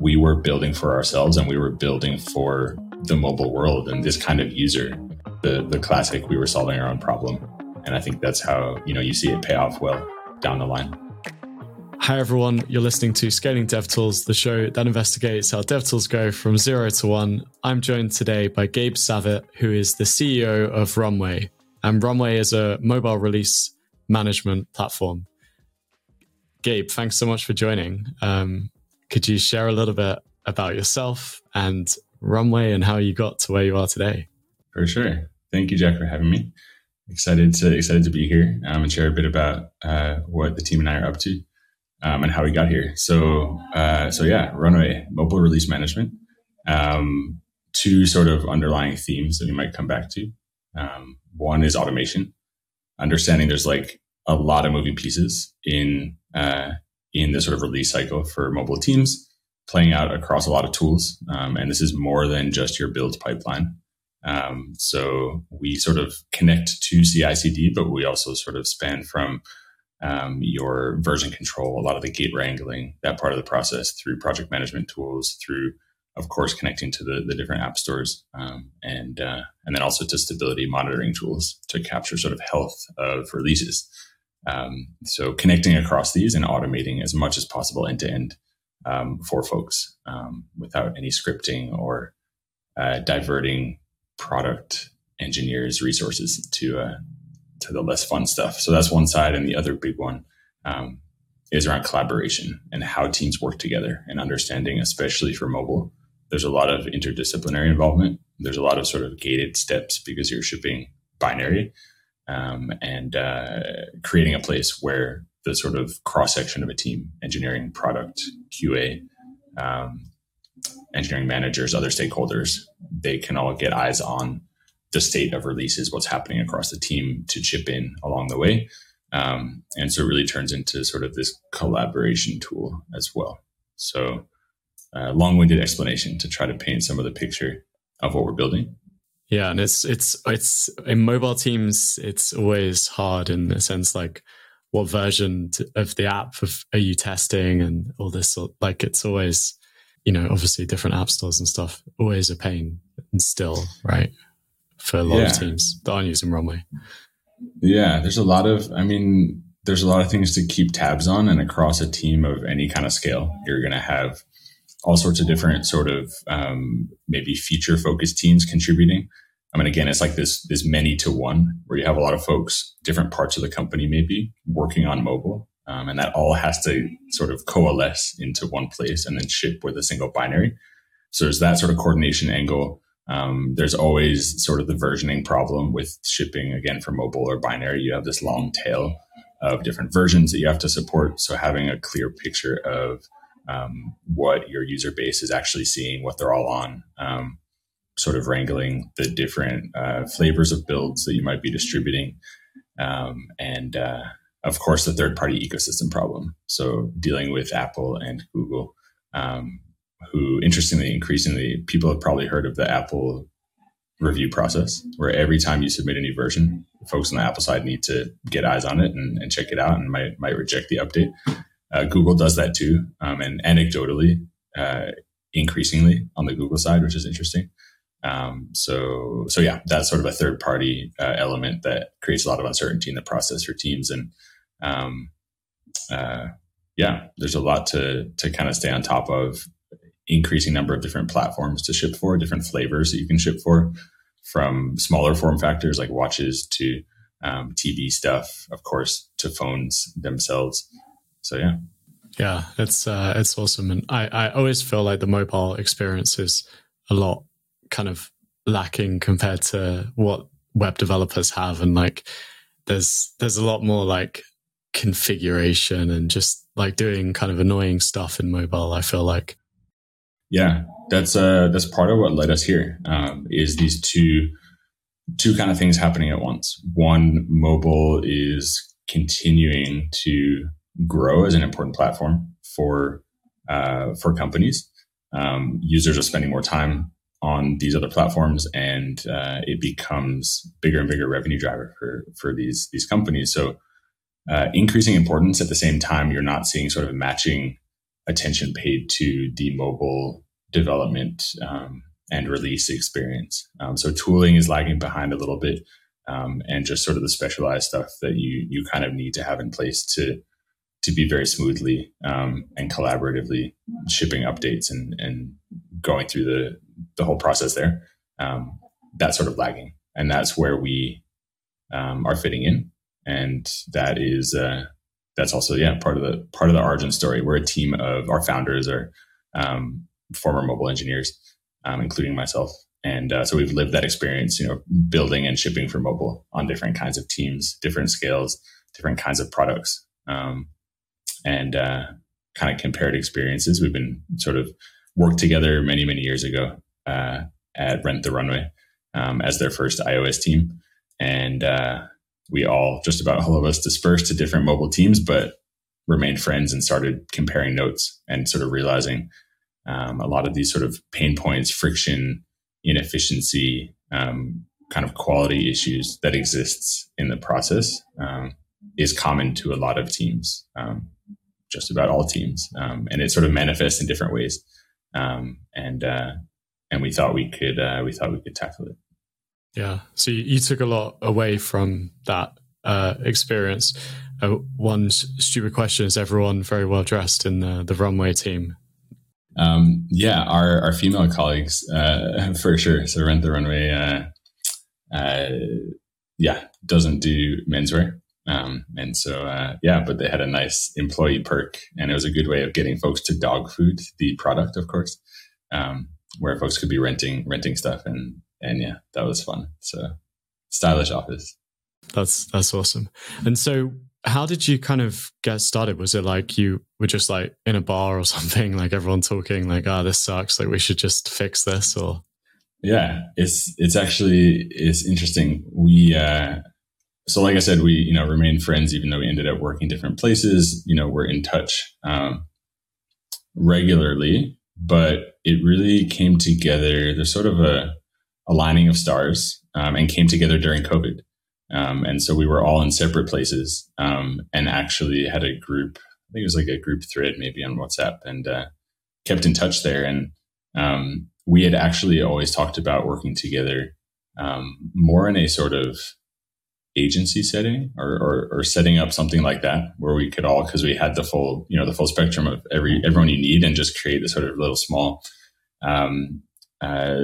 we were building for ourselves and we were building for the mobile world and this kind of user, the the classic we were solving our own problem. And I think that's how, you know, you see it pay off well down the line. Hi everyone, you're listening to Scaling DevTools, the show that investigates how DevTools go from zero to one. I'm joined today by Gabe Savit, who is the CEO of Runway. And Runway is a mobile release management platform. Gabe, thanks so much for joining. Um, could you share a little bit about yourself and Runway and how you got to where you are today? For sure. Thank you, Jack, for having me. Excited to excited to be here um, and share a bit about uh, what the team and I are up to um, and how we got here. So, uh, so yeah, Runway mobile release management. Um, two sort of underlying themes that we might come back to. Um, one is automation, understanding there's like a lot of moving pieces in uh, in the sort of release cycle for mobile teams, playing out across a lot of tools. Um, and this is more than just your build pipeline. Um, so we sort of connect to CI/CD, but we also sort of span from um, your version control, a lot of the Git wrangling, that part of the process through project management tools, through of course connecting to the, the different app stores, um, and uh, and then also to stability monitoring tools to capture sort of health of releases. Um, so connecting across these and automating as much as possible end to end for folks um, without any scripting or uh, diverting product engineers resources to uh, to the less fun stuff. So that's one side, and the other big one um, is around collaboration and how teams work together and understanding, especially for mobile. There's a lot of interdisciplinary involvement. There's a lot of sort of gated steps because you're shipping binary um, and uh, creating a place where the sort of cross section of a team, engineering, product, QA, um, engineering managers, other stakeholders, they can all get eyes on the state of releases, what's happening across the team to chip in along the way. Um, and so it really turns into sort of this collaboration tool as well. So, uh, long winded explanation to try to paint some of the picture of what we're building. Yeah, and it's it's it's in mobile teams. It's always hard in the sense like what version of the app are you testing and all this. Like it's always you know obviously different app stores and stuff. Always a pain and still right for a lot yeah. of teams that aren't using Runway. Yeah, there's a lot of. I mean, there's a lot of things to keep tabs on, and across a team of any kind of scale, you're going to have all sorts of different sort of um, maybe feature focused teams contributing. I mean, again, it's like this this many to one where you have a lot of folks, different parts of the company maybe working on mobile, um, and that all has to sort of coalesce into one place and then ship with a single binary. So there's that sort of coordination angle. Um, there's always sort of the versioning problem with shipping again for mobile or binary. You have this long tail of different versions that you have to support. So having a clear picture of um, what your user base is actually seeing, what they're all on, um, sort of wrangling the different uh, flavors of builds that you might be distributing, um, and uh, of course the third party ecosystem problem. So dealing with Apple and Google, um, who interestingly, increasingly, people have probably heard of the Apple review process, where every time you submit a new version, folks on the Apple side need to get eyes on it and, and check it out, and might might reject the update. Uh, Google does that too, um, and anecdotally, uh, increasingly on the Google side, which is interesting. Um, so, so yeah, that's sort of a third party uh, element that creates a lot of uncertainty in the process for teams, and um, uh, yeah, there's a lot to to kind of stay on top of. Increasing number of different platforms to ship for, different flavors that you can ship for, from smaller form factors like watches to um, TV stuff, of course, to phones themselves so yeah. Yeah it's uh, it's awesome. And I, I always feel like the mobile experience is a lot kind of lacking compared to what web developers have. And like there's there's a lot more like configuration and just like doing kind of annoying stuff in mobile i feel like. Yeah that's uh that's part of what led us here um, is these two two kind of things happening at once. One mobile is continuing to grow as an important platform for uh, for companies. Um, users are spending more time on these other platforms, and uh, it becomes bigger and bigger revenue driver for for these these companies. So, uh, increasing importance at the same time, you're not seeing sort of matching attention paid to the mobile development um, and release experience. Um, so tooling is lagging behind a little bit, um, and just sort of the specialized stuff that you you kind of need to have in place to to be very smoothly um, and collaboratively shipping updates and and going through the the whole process there. Um, that's sort of lagging, and that's where we um, are fitting in, and that is. Uh, that's also yeah part of the part of the origin story. We're a team of our founders are um, former mobile engineers, um, including myself, and uh, so we've lived that experience, you know, building and shipping for mobile on different kinds of teams, different scales, different kinds of products, um, and uh, kind of compared experiences. We've been sort of worked together many many years ago uh, at Rent the Runway um, as their first iOS team, and uh, we all, just about all of us, dispersed to different mobile teams, but remained friends and started comparing notes and sort of realizing um, a lot of these sort of pain points, friction, inefficiency, um, kind of quality issues that exists in the process um, is common to a lot of teams, um, just about all teams, um, and it sort of manifests in different ways. Um, and uh, and we thought we could uh, we thought we could tackle it. Yeah. So you, you took a lot away from that uh, experience. Uh, one stupid question is everyone very well dressed in the, the runway team? Um, yeah, our, our female colleagues, uh, for sure. So Rent the Runway, uh, uh, yeah, doesn't do menswear. Um, and so, uh, yeah, but they had a nice employee perk and it was a good way of getting folks to dog food, the product, of course, um, where folks could be renting, renting stuff and and yeah, that was fun. So stylish office. That's that's awesome. And so how did you kind of get started? Was it like you were just like in a bar or something, like everyone talking like, ah, oh, this sucks, like we should just fix this or Yeah, it's it's actually it's interesting. We uh so like I said, we, you know, remain friends even though we ended up working different places. You know, we're in touch um regularly, but it really came together. There's sort of a aligning of stars um, and came together during COVID. Um, and so we were all in separate places um, and actually had a group, I think it was like a group thread maybe on WhatsApp and uh, kept in touch there. And um, we had actually always talked about working together um, more in a sort of agency setting or, or, or, setting up something like that where we could all because we had the full you know the full spectrum of every everyone you need and just create this sort of little small um, uh,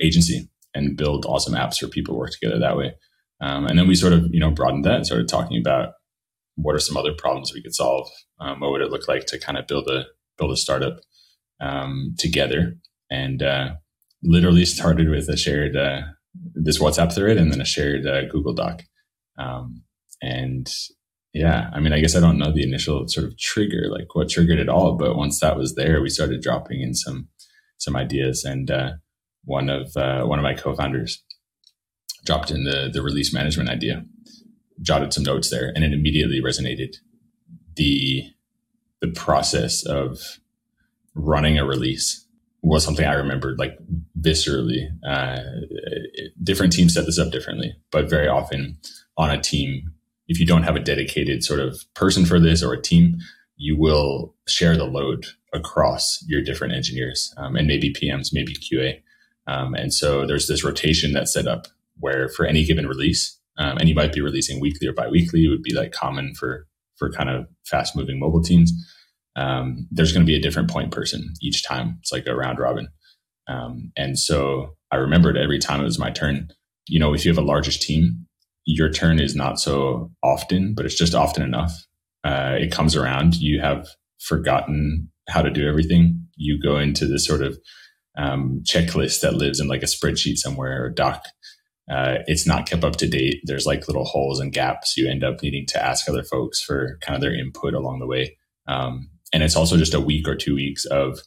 agency and build awesome apps for people to work together that way. Um, and then we sort of, you know, broadened that and started talking about what are some other problems we could solve. Um, what would it look like to kind of build a build a startup um, together? And uh, literally started with a shared uh, this WhatsApp thread and then a shared uh, Google Doc. Um, and yeah, I mean, I guess I don't know the initial sort of trigger, like what triggered it all, but once that was there, we started dropping in some some ideas, and uh, one of uh, one of my co-founders dropped in the the release management idea, jotted some notes there, and it immediately resonated. The the process of running a release was something I remembered like viscerally. Uh, different teams set this up differently, but very often on a team, if you don't have a dedicated sort of person for this or a team, you will share the load across your different engineers um, and maybe PMs, maybe QA. Um, and so there's this rotation that's set up where for any given release, um, and you might be releasing weekly or biweekly, it would be like common for for kind of fast moving mobile teams. Um, there's going to be a different point person each time. It's like a round robin. Um, and so I remembered every time it was my turn. You know, if you have a largest team, your turn is not so often, but it's just often enough. Uh, it comes around. You have forgotten how to do everything. You go into this sort of um, checklist that lives in like a spreadsheet somewhere or doc. Uh, it's not kept up to date. There's like little holes and gaps. You end up needing to ask other folks for kind of their input along the way. Um, and it's also just a week or two weeks of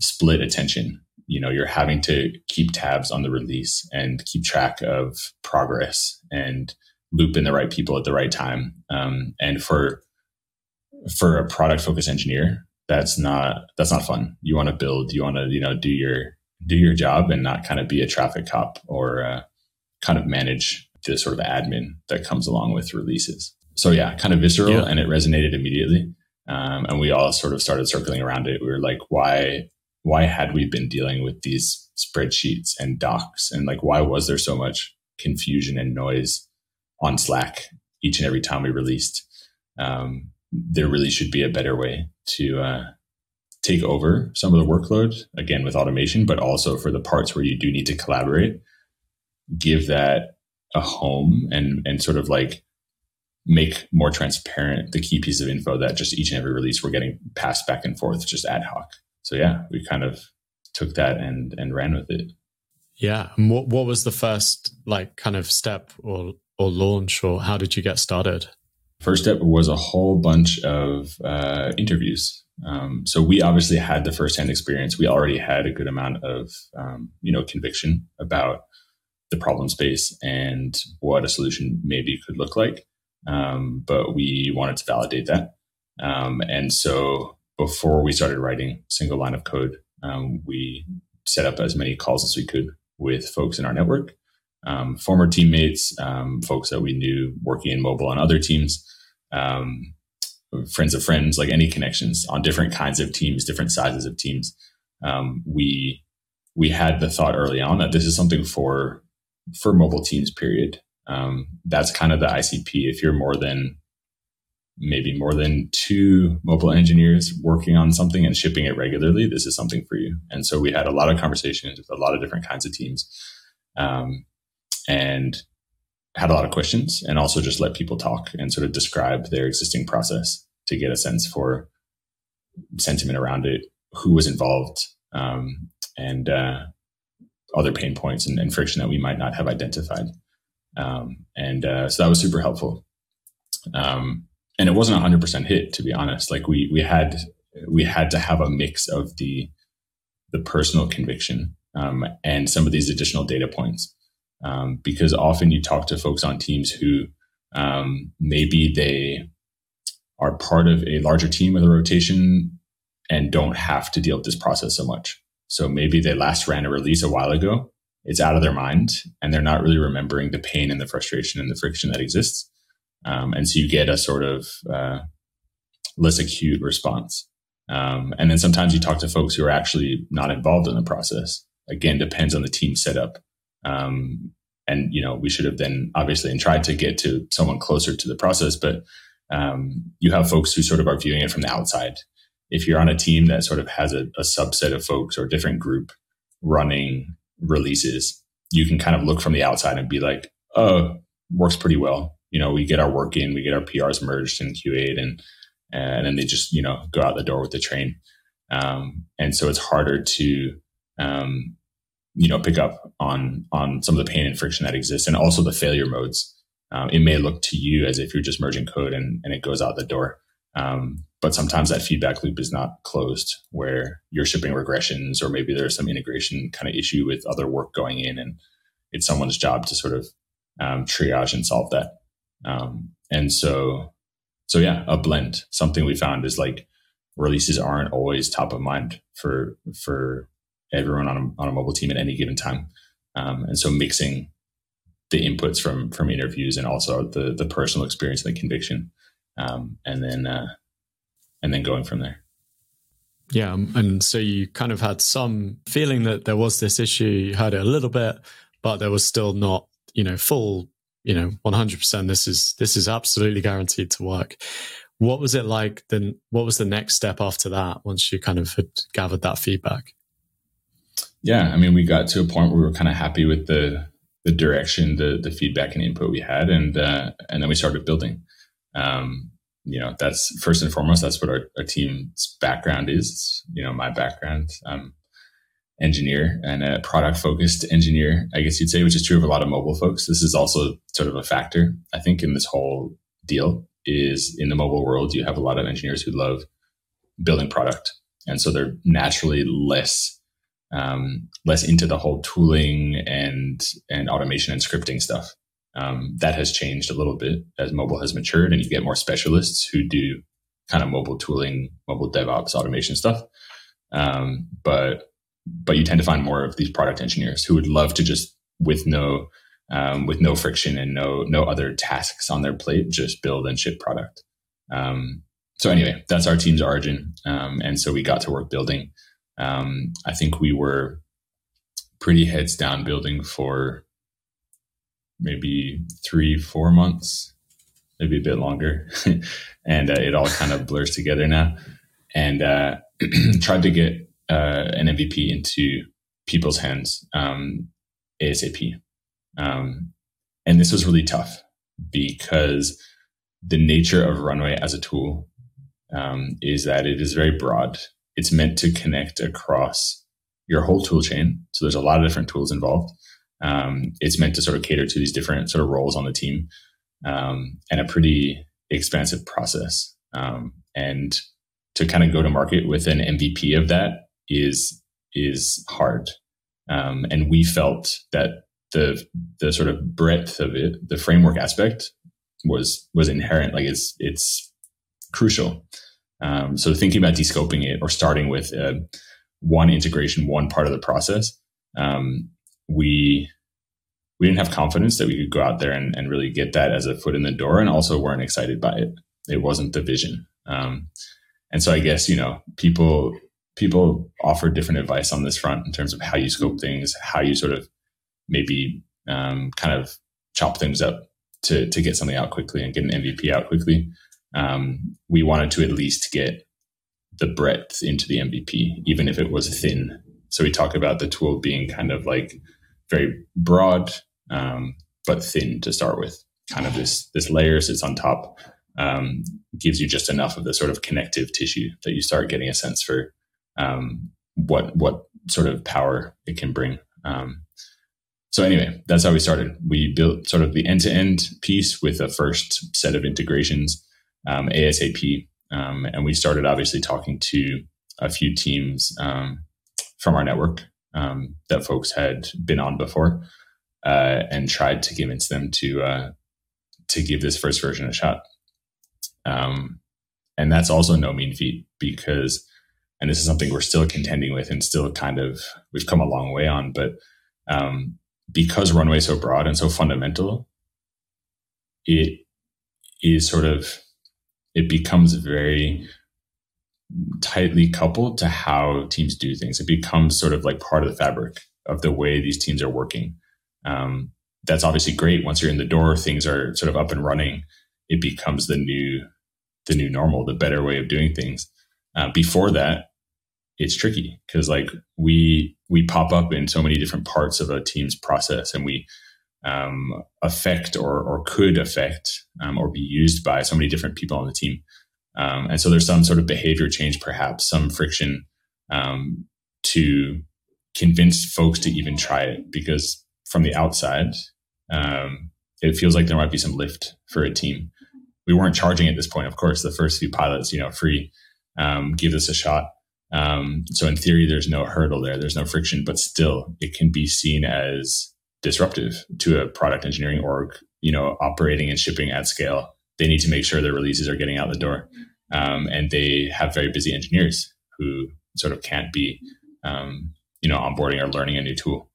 split attention. You know, you're having to keep tabs on the release and keep track of progress and loop in the right people at the right time. Um, and for for a product focused engineer, that's not that's not fun. You want to build, you want to you know do your do your job and not kind of be a traffic cop or uh, kind of manage the sort of admin that comes along with releases. So yeah, kind of visceral, yeah. and it resonated immediately. Um, and we all sort of started circling around it. We were like, why, why had we been dealing with these spreadsheets and docs? And like, why was there so much confusion and noise on Slack each and every time we released? Um, there really should be a better way to, uh, take over some of the workload again with automation, but also for the parts where you do need to collaborate, give that a home and, and sort of like make more transparent the key piece of info that just each and every release we're getting passed back and forth just ad hoc. So yeah, we kind of took that and and ran with it. Yeah. And what what was the first like kind of step or or launch or how did you get started? First step was a whole bunch of uh, interviews. Um, so we obviously had the firsthand experience. We already had a good amount of um, you know conviction about the problem space and what a solution maybe could look like. Um, but we wanted to validate that. Um, and so before we started writing single line of code, um, we set up as many calls as we could with folks in our network, um, former teammates, um, folks that we knew working in mobile on other teams, um, friends of friends, like any connections on different kinds of teams, different sizes of teams. we we had the thought early on that this is something for for mobile teams. Period. Um, that's kind of the ICP. If you're more than maybe more than two mobile engineers working on something and shipping it regularly, this is something for you. And so we had a lot of conversations with a lot of different kinds of teams, um, and had a lot of questions, and also just let people talk and sort of describe their existing process to get a sense for sentiment around it, who was involved, um, and uh, other pain points and, and friction that we might not have identified. Um, and uh, so that was super helpful. Um, and it wasn't a hundred percent hit, to be honest. Like we we had we had to have a mix of the the personal conviction um, and some of these additional data points, um, because often you talk to folks on teams who um, maybe they are part of a larger team with a rotation and don't have to deal with this process so much. So maybe they last ran a release a while ago it's out of their mind and they're not really remembering the pain and the frustration and the friction that exists. Um, and so you get a sort of uh, less acute response. Um, and then sometimes you talk to folks who are actually not involved in the process. Again, depends on the team setup. Um, and you know, we should have then obviously and tried to get to someone closer to the process, but um, you have folks who sort of are viewing it from the outside. If you're on a team that sort of has a, a subset of folks or a different group running releases, you can kind of look from the outside and be like, oh, works pretty well. You know, we get our work in, we get our PRs merged and QA'd, and and then they just you know go out the door with the train. Um, and so it's harder to um, you know pick up on on some of the pain and friction that exists, and also the failure modes. Um, it may look to you as if you're just merging code and, and it goes out the door. Um, but sometimes that feedback loop is not closed where you're shipping regressions or maybe there's some integration kind of issue with other work going in and it's someone's job to sort of um, triage and solve that. Um, and so, so yeah, a blend. Something we found is like releases aren't always top of mind for for everyone on a, on a mobile team at any given time. Um, and so mixing the inputs from from interviews and also the the personal experience and the conviction um, and then uh, and then going from there. Yeah, um, and so you kind of had some feeling that there was this issue. You heard it a little bit, but there was still not, you know, full, you know, one hundred percent. This is this is absolutely guaranteed to work. What was it like? Then, what was the next step after that? Once you kind of had gathered that feedback. Yeah, I mean, we got to a point where we were kind of happy with the the direction, the the feedback and input we had, and uh, and then we started building. Um, you know, that's first and foremost, that's what our, our team's background is. you know, my background. I'm engineer and a product focused engineer, I guess you'd say, which is true of a lot of mobile folks. This is also sort of a factor, I think, in this whole deal is in the mobile world, you have a lot of engineers who love building product. And so they're naturally less um, less into the whole tooling and and automation and scripting stuff. Um, that has changed a little bit as mobile has matured, and you get more specialists who do kind of mobile tooling, mobile DevOps, automation stuff. Um, but but you tend to find more of these product engineers who would love to just with no um, with no friction and no no other tasks on their plate, just build and ship product. Um, so anyway, that's our team's origin, um, and so we got to work building. Um, I think we were pretty heads down building for maybe three, four months, maybe a bit longer, and uh, it all kind of blurs together now. And uh, tried to get uh, an MVP into people's hands um, ASAP. Um, and this was really tough because the nature of Runway as a tool um, is that it is very broad. It's meant to connect across your whole tool chain. So there's a lot of different tools involved. Um, it's meant to sort of cater to these different sort of roles on the team um, and a pretty expansive process. Um, and to kind of go to market with an MVP of that is is hard. Um, and we felt that the the sort of breadth of it, the framework aspect, was was inherent. Like it's it's crucial. Um, so thinking about descoping it or starting with uh, one integration, one part of the process, um, we we didn't have confidence that we could go out there and, and, really get that as a foot in the door, and also weren't excited by it. It wasn't the vision, um, and so I guess you know people people offer different advice on this front in terms of how you scope things, how you sort of maybe um, kind of chop things up to to get something out quickly and get an MVP out quickly. Um, we wanted to at least get the breadth into the MVP, even if it was thin. So we talk about the tool being kind of like very broad, um, but thin to start with. Kind of this this layer sits on top, um, gives you just enough of the sort of connective tissue that you start getting a sense for um, what what sort of power it can bring. Um, so anyway, that's how we started. We built sort of the end to end piece with a first set of integrations um, ASAP, um, and we started obviously talking to a few teams um, from our network um, that folks had been on before, uh, and tried to convince them to uh, to give this first version a shot. And that's also no mean feat because, and this is something we're still contending with and still kind of we've come a long way on, but um, because runway is so broad and so fundamental, it is sort of it becomes very tightly coupled to how teams do things. It becomes sort of like part of the fabric of the way these teams are working. Um, that's obviously great. Once you're in the door, things are sort of up and running. It becomes the new, the new normal, the better way of doing things. Uh, before that, it's tricky because like we we pop up in so many different parts of a team's process, and we um, affect or, or could affect um, or be used by so many different people on the team. Um, and so there's some sort of behavior change, perhaps some friction um, to convince folks to even try it because from the outside, um, it feels like there might be some lift for a team. We weren't charging at this point, of course. The first few pilots, you know, free, um, give this a shot. So in theory, there's no hurdle there. There's no friction, but still, it can be seen as disruptive to a product engineering org, you know, operating and shipping at scale. They need to make sure their releases are getting out the door. Um, and they have very busy engineers who sort of can't be, um, you know, onboarding or learning a new tool.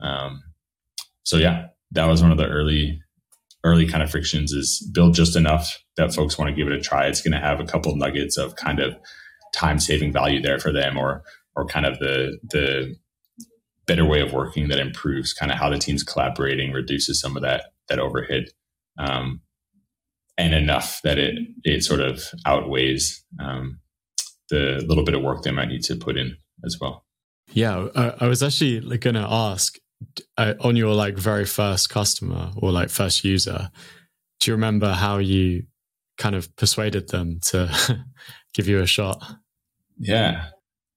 Um, so yeah, that was one of the early, early kind of frictions is build just enough that folks want to give it a try. It's going to have a couple nuggets of kind of time saving value there for them or, or kind of the, the better way of working that improves kind of how the team's collaborating, reduces some of that that overhead, um, and enough that it it sort of outweighs um, the little bit of work they might need to put in as well. Yeah, I, I was actually going to ask uh, on your like very first customer or like first user. Do you remember how you kind of persuaded them to give you a shot? Yeah,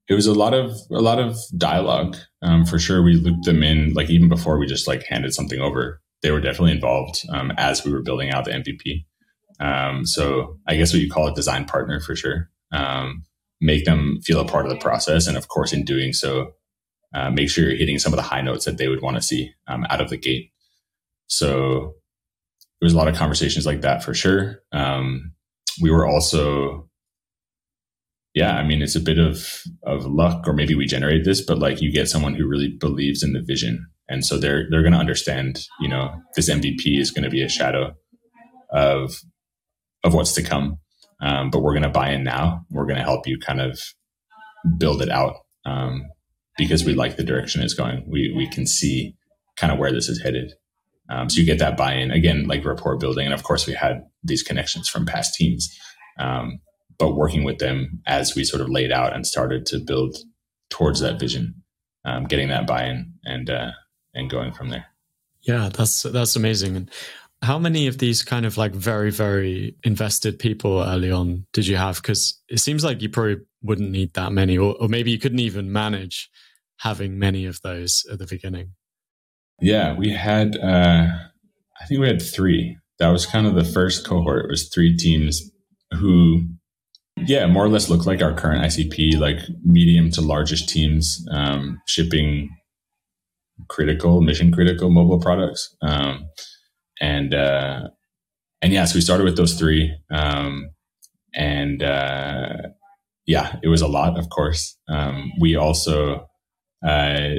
it was a lot of a lot of dialogue um, for sure. We looped them in like even before we just like handed something over. They were definitely involved um, as we were building out the MVP. Um, so I guess what you call a design partner for sure. Um, make them feel a part of the process, and of course, in doing so, uh, make sure you're hitting some of the high notes that they would want to see um, out of the gate. So there was a lot of conversations like that for sure. Um, we were also yeah, I mean, it's a bit of of luck, or maybe we generate this, but like you get someone who really believes in the vision, and so they're they're going to understand. You know, this MVP is going to be a shadow of of what's to come, um, but we're going to buy in now. We're going to help you kind of build it out um, because we like the direction it's going. We we can see kind of where this is headed. Um, so you get that buy-in again, like rapport building, and of course we had these connections from past teams, um, but working with them as we sort of laid out and started to build towards that vision, um, getting that buy-in and uh, and going from there. Yeah, that's that's amazing. And how many of these kind of like very very invested people early on did you have? Because it seems like you probably wouldn't need that many, or, or maybe you couldn't even manage having many of those at the beginning. Yeah, we had. Uh, I think we had three. That was kind of the first cohort. It was three teams who, yeah, more or less look like our current ICP, like medium to largest teams, um, shipping critical, mission critical mobile products. Um, and uh, and yeah, so we started with those three, um, and uh, yeah, it was a lot, of course. Um, we also uh,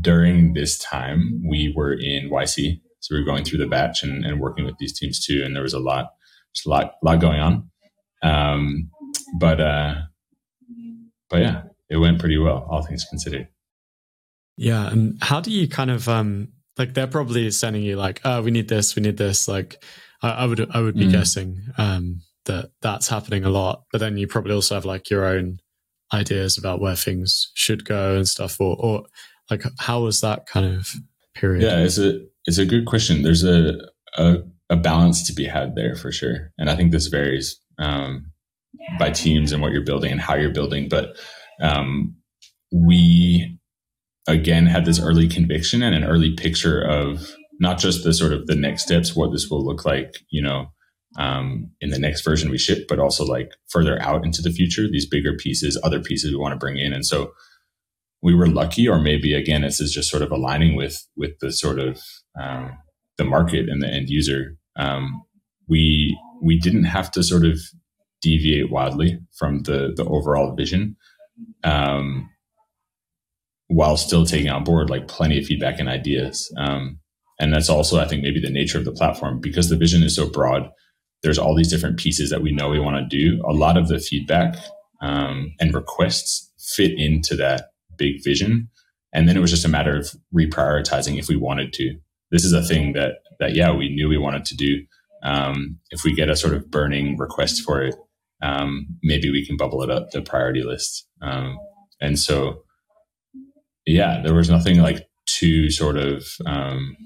during this time we were in YC, so we were going through the batch and, and working with these teams too, and there was a lot, just a lot, lot going on. Um, but uh, but yeah, it went pretty well, all things considered. Yeah, and how do you kind of um like they're probably sending you like, oh, we need this, we need this. Like, I, I would I would be mm. guessing um that that's happening a lot, but then you probably also have like your own ideas about where things should go and stuff, or or like how was that kind of period? Yeah, it's a it's a good question. There's a a, a balance to be had there for sure, and I think this varies um, by teams and what you're building and how you're building, but um, we again had this early conviction and an early picture of not just the sort of the next steps, what this will look like, you know, um, in the next version we ship, but also like further out into the future, these bigger pieces, other pieces we want to bring in. And so we were lucky, or maybe again, this is just sort of aligning with with the sort of um, the market and the end user. Um, we we didn't have to sort of deviate wildly from the the overall vision. Um, while still taking on board like plenty of feedback and ideas. Um, and that's also, I think, maybe the nature of the platform because the vision is so broad. There's all these different pieces that we know we want to do. A lot of the feedback um, and requests fit into that big vision, and then it was just a matter of reprioritizing if we wanted to. This is a thing that that yeah, we knew we wanted to do. Um, if we get a sort of burning request for it, um, maybe we can bubble it up the priority list. Um, and so yeah, there was nothing like too sort of um,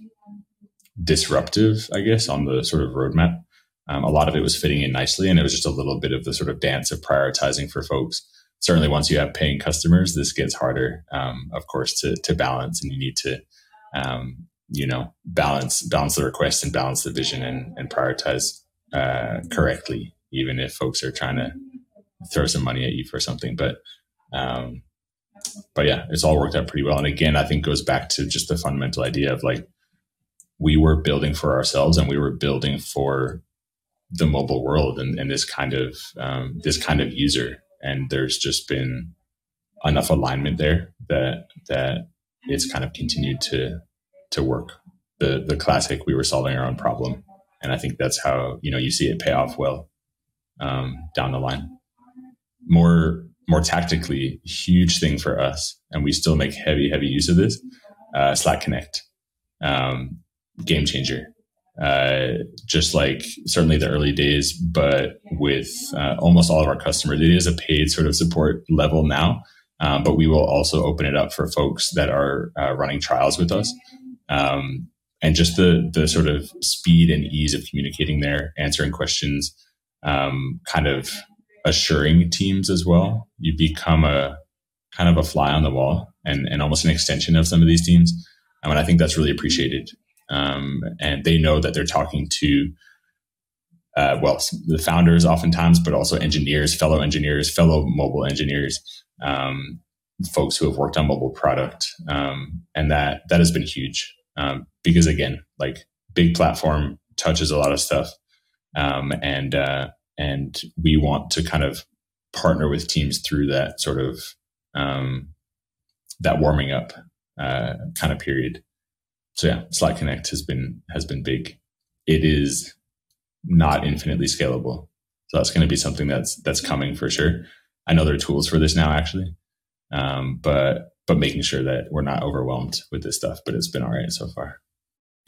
disruptive, I guess, on the sort of roadmap. Um, a lot of it was fitting in nicely, and it was just a little bit of the sort of dance of prioritizing for folks. Certainly, once you have paying customers, this gets harder, um, of course, to to balance, and you need to, um, you know, balance balance the request and balance the vision and, and prioritize uh, correctly, even if folks are trying to throw some money at you for something. But um, but yeah, it's all worked out pretty well. And again, I think goes back to just the fundamental idea of like we were building for ourselves and we were building for the mobile world and, and this kind of um, this kind of user. And there's just been enough alignment there that that it's kind of continued to to work. The the classic we were solving our own problem. And I think that's how, you know, you see it pay off well um, down the line. More more tactically huge thing for us, and we still make heavy, heavy use of this. Uh, Slack Connect, um, game changer. Uh, just like certainly the early days, but with uh, almost all of our customers, it is a paid sort of support level now. Um, but we will also open it up for folks that are uh, running trials with us. Um, and just the the sort of speed and ease of communicating there, answering questions, um, kind of assuring teams as well. You become a kind of a fly on the wall and, and almost an extension of some of these teams. I mean, I think that's really appreciated. Um, and they know that they're talking to, uh, well, the founders oftentimes, but also engineers, fellow engineers, fellow mobile engineers, um, folks who have worked on mobile product. Um, and that, that has been huge. Um, because again, like big platform touches a lot of stuff. Um, and, uh, and we want to kind of partner with teams through that sort of um, that warming up uh, kind of period. So yeah, Slack Connect has been has been big. It is not infinitely scalable. So that's going to be something that's that's coming for sure. I know there are tools for this now, actually, um, but but making sure that we're not overwhelmed with this stuff. But it's been all right so far.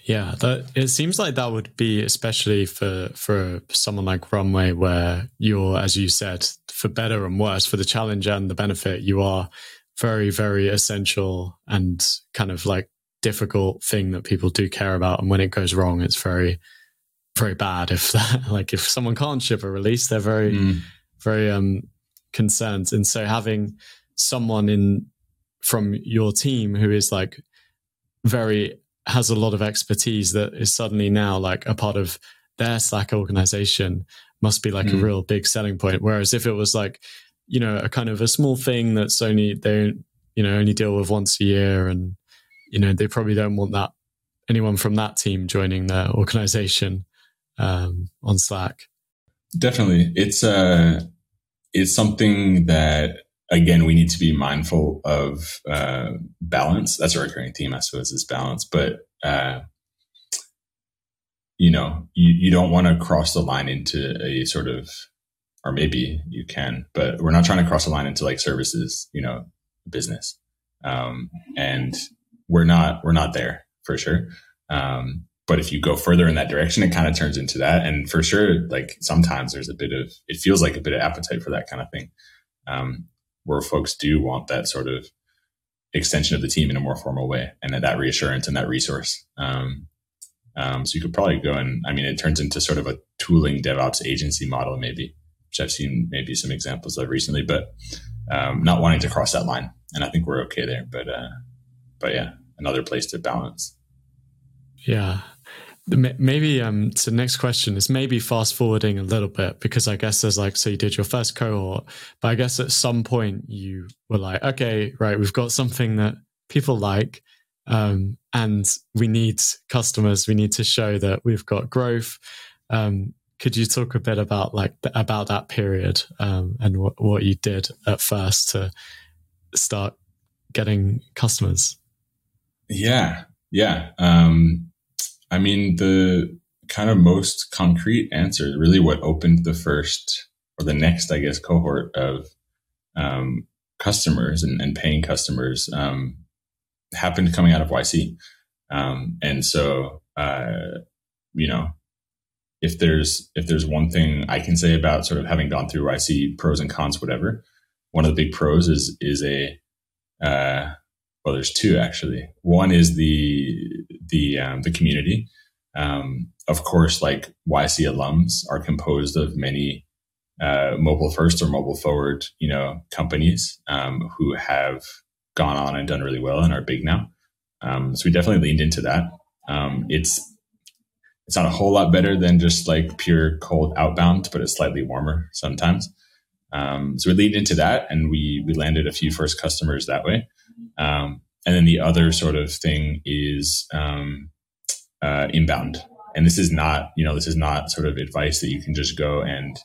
Yeah, that it seems like that would be especially for for someone like Runway, where you're, as you said, for better and worse, for the challenge and the benefit, you are very, very essential and kind of like difficult thing that people do care about. And when it goes wrong, it's very, very bad. If that, like, if someone can't ship a release, they're very, mm. very um concerned. And so having someone in from your team who is like very has a lot of expertise that is suddenly now like a part of their Slack organization must be like mm. a real big selling point. Whereas if it was like, you know, a kind of a small thing that's only they you know only deal with once a year, and you know they probably don't want that anyone from that team joining their organization um, on Slack. Definitely, it's uh it's something that again, we need to be mindful of uh, balance. That's a recurring theme, I suppose, is balance. But uh, you know, you, you don't want to cross the line into a sort of, or maybe you can, but we're not trying to cross the line into like services, you know, business. Um, and we're not we're not there for sure. Um, but if you go further in that direction, it kind of turns into that. And for sure, like sometimes there's a bit of it feels like a bit of appetite for that kind of thing. Um, where folks do want that sort of extension of the team in a more formal way and that, that reassurance and that resource. Um, um, so you could probably go and, I mean, it turns into sort of a tooling DevOps agency model, maybe, which I've seen maybe some examples of recently, but um, not wanting to cross that line. And I think we're okay there. But, uh, but yeah, another place to balance. Yeah. Maybe um, so. Next question is maybe fast forwarding a little bit because I guess there's like so you did your first cohort, but I guess at some point you were like, okay, right, we've got something that people like, um, and we need customers. We need to show that we've got growth. Um, could you talk a bit about like about that period um, and what what you did at first to start getting customers? Yeah, yeah. Um, I mean, the kind of most concrete answer, really what opened the first or the next, I guess, cohort of um, customers and, and, paying customers um, happened coming out of YC. Um, and so, uh, you know, if there's if there's one thing I can say about sort of having gone through YC pros and cons, whatever, one of the big pros is is a uh, well, there's two actually. One is the the um, the community. Um, of course, like YC alums are composed of many uh, mobile first or mobile forward, you know, companies um, who have gone on and done really well and are big now. Um, so we definitely leaned into that. Um, it's it's not a whole lot better than just like pure cold outbound, but it's slightly warmer sometimes. Um, so we leaned into that, and we we landed a few first customers that way. Um, and then the other sort of thing is um, uh, inbound. And this is not, you know, this is not sort of advice that you can just go and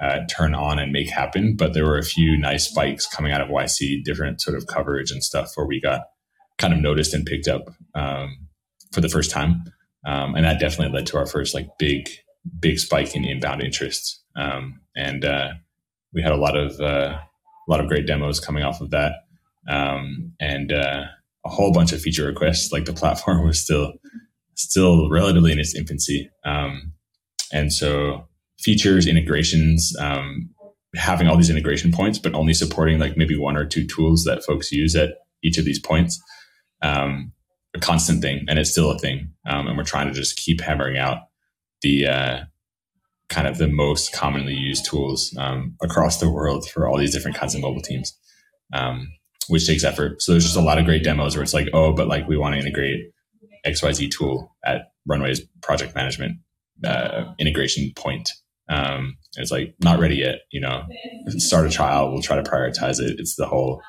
uh, turn on and make happen. But there were a few nice spikes coming out of YC, different sort of coverage and stuff where we got kind of noticed and picked up um, for the first time. Um, and that definitely led to our first like big, big spike in inbound interest. Um, and uh, we had a lot of uh, a lot of great demos coming off of that um, and uh, a whole bunch of feature requests. Like the platform was still still relatively in its infancy, um, and so features, integrations, um, having all these integration points, but only supporting like maybe one or two tools that folks use at each of these points. Um, a constant thing, and it's still a thing, um, and we're trying to just keep hammering out the uh, kind of the most commonly used tools um, across the world for all these different kinds of mobile teams. Um, which takes effort. So there's just a lot of great demos where it's like, oh, but like we want to integrate XYZ tool at Runway's project management uh, integration point. Um, it's like not ready yet. You know, start a trial. We'll try to prioritize it. It's the whole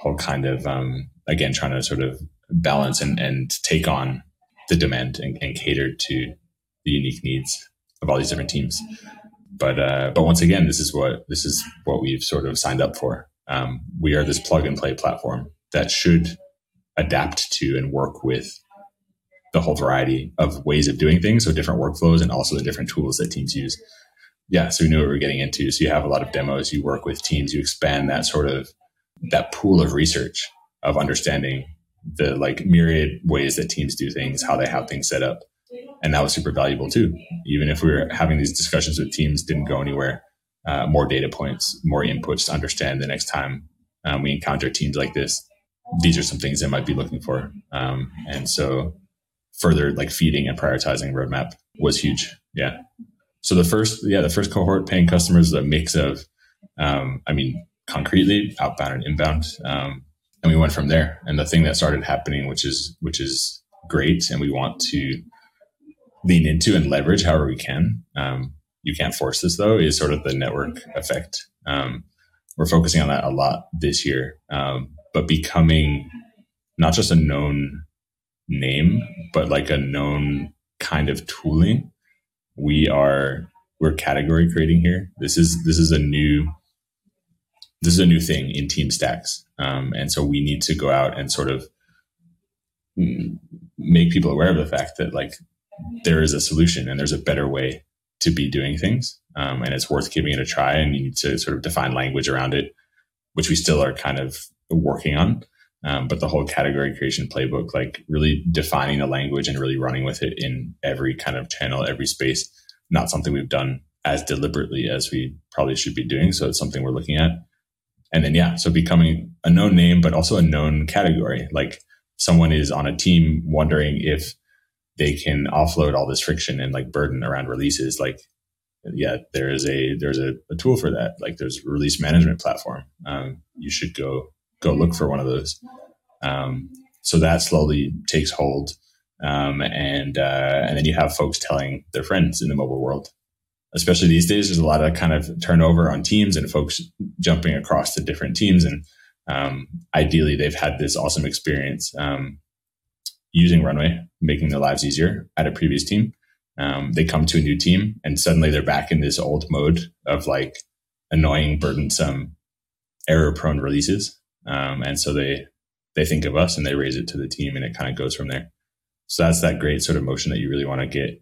whole kind of um, again trying to sort of balance and, and take on the demand and, and cater to the unique needs of all these different teams. But uh, but once again, this is what this is what we've sort of signed up for. Um, we are this plug and play platform that should adapt to and work with the whole variety of ways of doing things, so different workflows and also the different tools that teams use. yeah, so we knew what we were getting into. So you have a lot of demos, you work with teams, you expand that sort of that pool of research of understanding the like myriad ways that teams do things, how they have things set up. And that was super valuable too. Even if we were having these discussions with teams, didn't go anywhere. Uh, more data points, more inputs to understand the next time um, we encounter teams like this. These are some things they might be looking for. Um, and so further like feeding and prioritizing roadmap was huge. Yeah. So the first, yeah, the first cohort paying customers is a mix of, um, I mean, concretely outbound and inbound. Um, and we went from there. And the thing that started happening, which is, which is great. And we want to lean into and leverage however we can. You can't force this though, is sort of the network effect. Um, we're focusing on that a lot this year. Um, but becoming not just a known name, but like a known kind of tooling. We are we're category creating here. This is this is a new this is a new thing in team stacks, um, and so we need to go out and sort of make people aware of the fact that like there is a solution and there's a better way to be doing things, um, and it's worth giving it a try. And you need to sort of define language around it, which we still are kind of working on. Um, but the whole category creation playbook, like really defining the language and really running with it in every kind of channel, every space, not something we've done as deliberately as we probably should be doing. So it's something we're looking at. And then, yeah, so becoming a known name, but also a known category. Like someone is on a team wondering if they can offload all this friction and like burden around releases. Like, yeah, there is a, there's a, a tool for that. Like there's a release management platform. Um, you should go go look for one of those. Um, so that slowly takes hold. Um, and, uh, and then you have folks telling their friends in the mobile world, especially these days, there's a lot of kind of turnover on teams and folks jumping across to different teams. And, um, ideally they've had this awesome experience, um, using runway, making their lives easier at a previous team. Um, they come to a new team and suddenly they're back in this old mode of like annoying, burdensome, error prone releases. Um, and so they they think of us and they raise it to the team, and it kind of goes from there. So that's that great sort of motion that you really want to get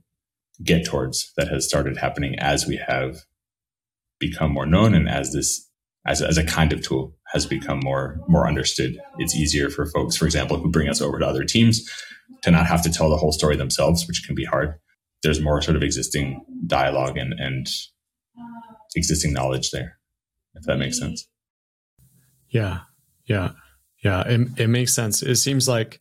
get towards that has started happening as we have become more known and as this as, as a kind of tool has become more more understood. It's easier for folks, for example, who bring us over to other teams to not have to tell the whole story themselves, which can be hard. There's more sort of existing dialogue and, and existing knowledge there, if that makes sense. Yeah. Yeah. Yeah. It, it makes sense. It seems like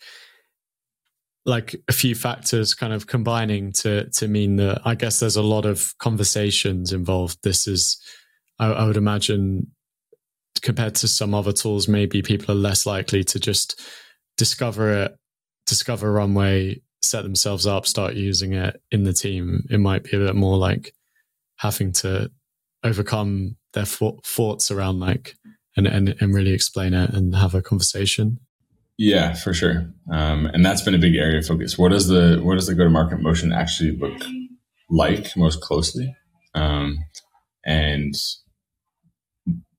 like a few factors kind of combining to to mean that I guess there's a lot of conversations involved. This is I, I would imagine compared to some other tools, maybe people are less likely to just discover it, discover runway, set themselves up, start using it in the team. It might be a bit more like having to overcome their thoughts around like and, and, and really explain it and have a conversation. Yeah, for sure. Um, and that's been a big area of focus. What does the what does the go to market motion actually look like most closely? Um, and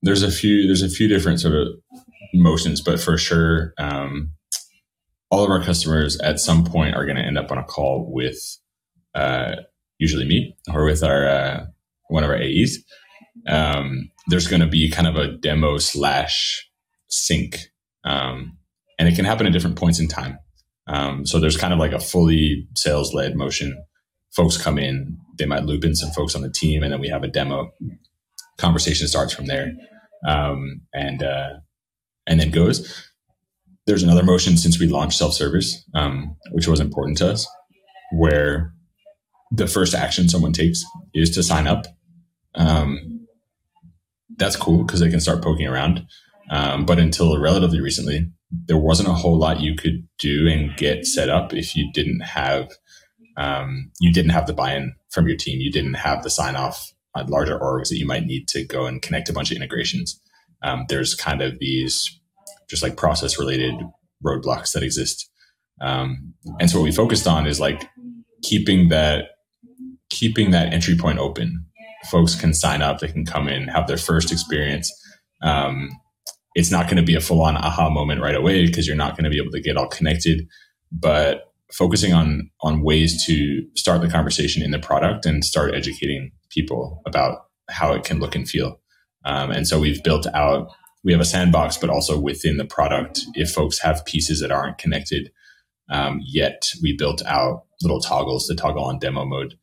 there's a few there's a few different sort of motions, but for sure, um, all of our customers at some point are going to end up on a call with uh, usually me or with our uh, one of our AEs. Um, there's going to be kind of a demo slash sync. Um, and it can happen at different points in time. Um, so there's kind of like a fully sales led motion. Folks come in, they might loop in some folks on the team, and then we have a demo. Conversation starts from there, um, and uh, and then goes. There's another motion since we launched self service, um, which was important to us, where the first action someone takes is to sign up. Um, that's cool because they can start poking around. Um, but until relatively recently, there wasn't a whole lot you could do and get set up if you didn't have um, you didn't have the buy-in from your team. You didn't have the sign-off on larger orgs that you might need to go and connect a bunch of integrations. Um, there's kind of these just like process-related roadblocks that exist. Um, and so what we focused on is like keeping that keeping that entry point open folks can sign up, they can come in, have their first experience. Um, it's not going to be a full on aha moment right away because you're not going to be able to get all connected, but focusing on on ways to start the conversation in the product and start educating people about how it can look and feel. Um, and so we've built out, we have a sandbox, but also within the product, if folks have pieces that aren't connected um, yet, we built out little toggles to toggle on demo mode.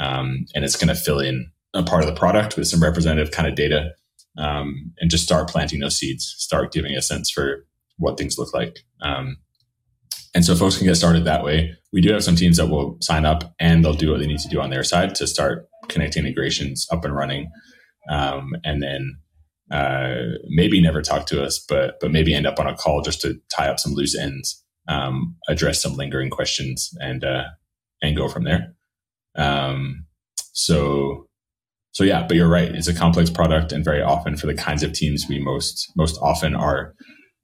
Um, and it's going to fill in a part of the product with some representative kind of data um, and just start planting those seeds, start giving a sense for what things look like. Um, and so folks can get started that way. We do have some teams that will sign up and they'll do what they need to do on their side to start connecting integrations up and running. Um, and then uh, maybe never talk to us, but but maybe end up on a call just to tie up some loose ends, um, address some lingering questions, and uh, and go from there. Um, so so yeah, but you're right. It's a complex product, and very often for the kinds of teams we most most often are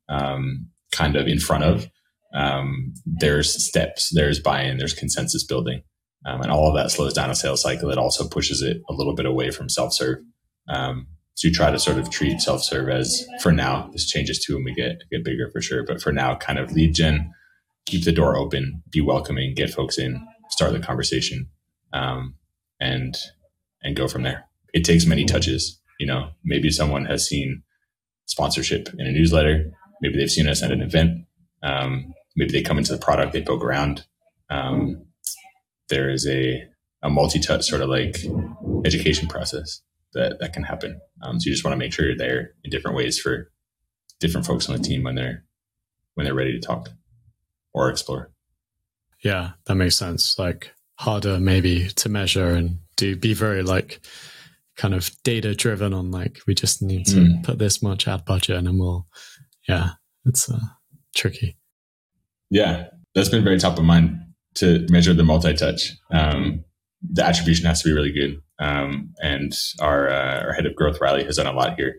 um, kind of in front of, um, there's steps, there's buy-in, there's consensus building, um, and all of that slows down a sales cycle. It also pushes it a little bit away from self-serve. Um, so you try to sort of treat self-serve as for now. This changes too when we get get bigger for sure, but for now, kind of lead gen, keep the door open, be welcoming, get folks in, start the conversation, um, and and go from there. It takes many touches. You know, maybe someone has seen sponsorship in a newsletter. Maybe they've seen us at an event. Um, maybe they come into the product, they poke around. Um, there is a, a multi-touch sort of like education process that, that can happen. Um, so you just want to make sure you're there in different ways for different folks on the team when they're, when they're ready to talk or explore. Yeah, that makes sense. Like harder maybe to measure and do be very like kind of data driven on like we just need to mm. put this much ad budget and then we'll yeah it's uh, tricky yeah, that's been very top of mind to measure the multi-touch. Um, the attribution has to be really good, um, and our uh, our head of growth, Riley, has done a lot here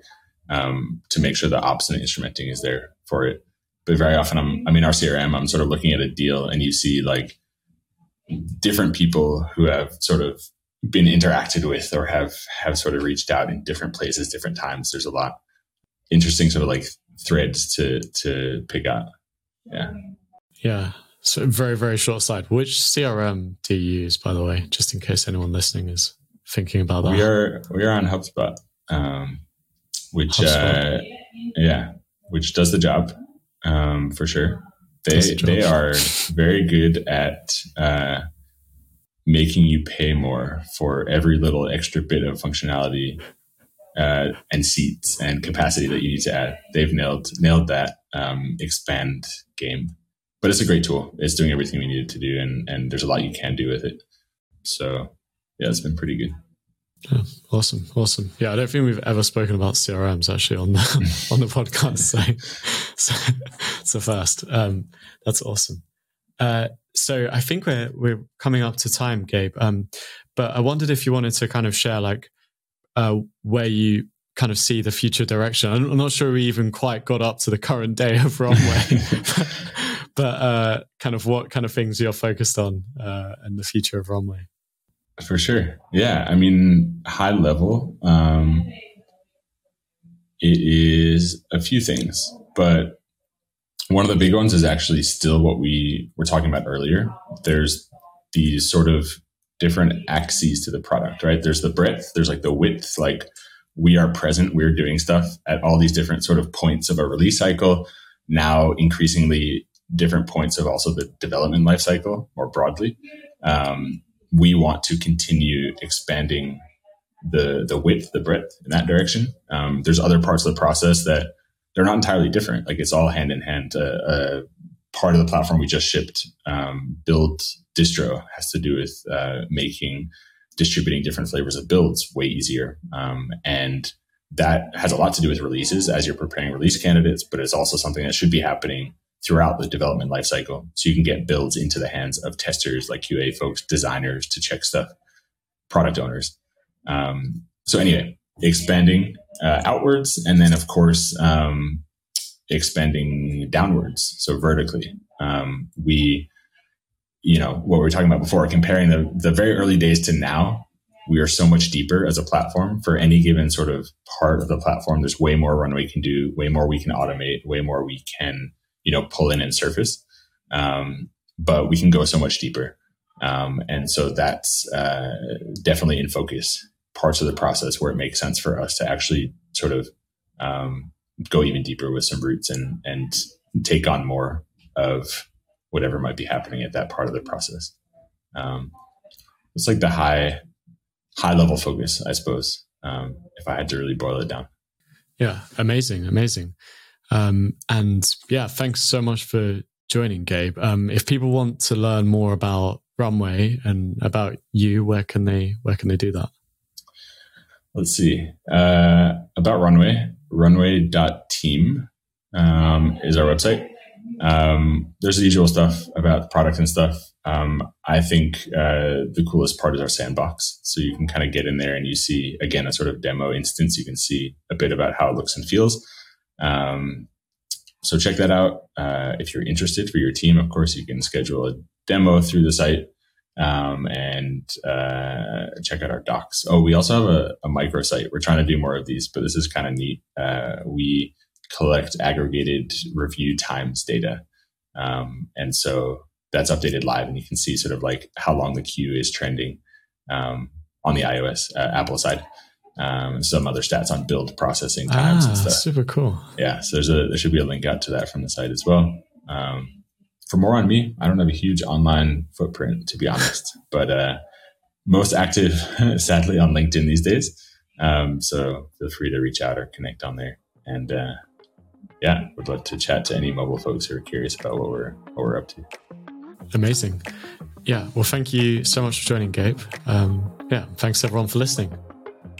um, to make sure the ops and instrumenting is there for it. But very often, I'm I mean, our CRM, I'm sort of looking at a deal, and you see like different people who have sort of been interacted with or have have sort of reached out in different places, different times. There's a lot interesting sort of like threads to to pick up. Yeah. Yeah. So very, very short side. Which CRM do you use, by the way, just in case anyone listening is thinking about that? We are we are on HubSpot, um, which HubSpot. Uh, yeah, which does the job um, for sure. They the they are very good at uh, making you pay more for every little extra bit of functionality uh, and seats and capacity that you need to add. They've nailed nailed that um, expand game but it's a great tool. It's doing everything we needed to do, and and there's a lot you can do with it. So yeah, it's been pretty good. Yeah, awesome, awesome. Yeah, I don't think we've ever spoken about CRMs actually on the on the podcast. So, so the first. Um, that's awesome. Uh, so I think we're we're coming up to time, Gabe. Um, but I wondered if you wanted to kind of share like uh, where you kind of see the future direction. I'm not sure we even quite got up to the current day of Runway, but uh, kind of what kind of things you're focused on uh, in the future of Runway. For sure. Yeah. I mean, high level, um, it is a few things, but one of the big ones is actually still what we were talking about earlier. There's these sort of different axes to the product, right? There's the breadth, there's like the width, like we are present, we're doing stuff at all these different sort of points of a release cycle. Now, increasingly, different points of also the development lifecycle more broadly. Um, we want to continue expanding the the width, the breadth in that direction. Um, there's other parts of the process that they're not entirely different. Like it's all hand in hand. Uh, uh, part of the platform we just shipped, um, build distro, has to do with uh, making distributing different flavors of builds way easier. Um, and that has a lot to do with releases as you're preparing release candidates, but it's also something that should be happening throughout the development lifecycle. So you can get builds into the hands of testers like QA folks, designers to check stuff, product owners. Um, so anyway, expanding uh, outwards, and then of course um, expanding downwards. So vertically, um, we, you know, what we were talking about before, comparing the the very early days to now. We are so much deeper as a platform for any given sort of part of the platform. There's way more runway we can do, way more we can automate, way more we can you know pull in and surface um, but we can go so much deeper um, and so that's uh, definitely in focus parts of the process where it makes sense for us to actually sort of um, go even deeper with some roots and and take on more of whatever might be happening at that part of the process. Um, it's like the high high level focus, I suppose, um, if I had to really boil it down. Yeah, amazing, amazing. Um, and yeah, thanks so much for joining, Gabe. Um, if people want to learn more about Runway and about you, where can they where can they do that? Let's see. Uh, about Runway, runway.team um, is our website. Um, there's the usual stuff about product and stuff. Um, I think uh, the coolest part is our sandbox. So you can kind of get in there and you see, again, a sort of demo instance. You can see a bit about how it looks and feels. Um, so check that out. Uh, if you're interested for your team, of course, you can schedule a demo through the site um, and uh, check out our docs. Oh, we also have a, a microsite. We're trying to do more of these, but this is kind of neat. Uh, we collect aggregated review times data. Um, and so that's updated live, and you can see sort of like how long the queue is trending um, on the iOS uh, Apple side. Um, some other stats on build processing times ah, and stuff. Super cool. Yeah, so there's a there should be a link out to that from the site as well. Um, for more on me, I don't have a huge online footprint to be honest, but uh, most active, sadly, on LinkedIn these days. Um, so feel free to reach out or connect on there. And uh, yeah, would love to chat to any mobile folks who are curious about what we're what we're up to. Amazing. Yeah. Well, thank you so much for joining, Gabe. Um, yeah. Thanks everyone for listening.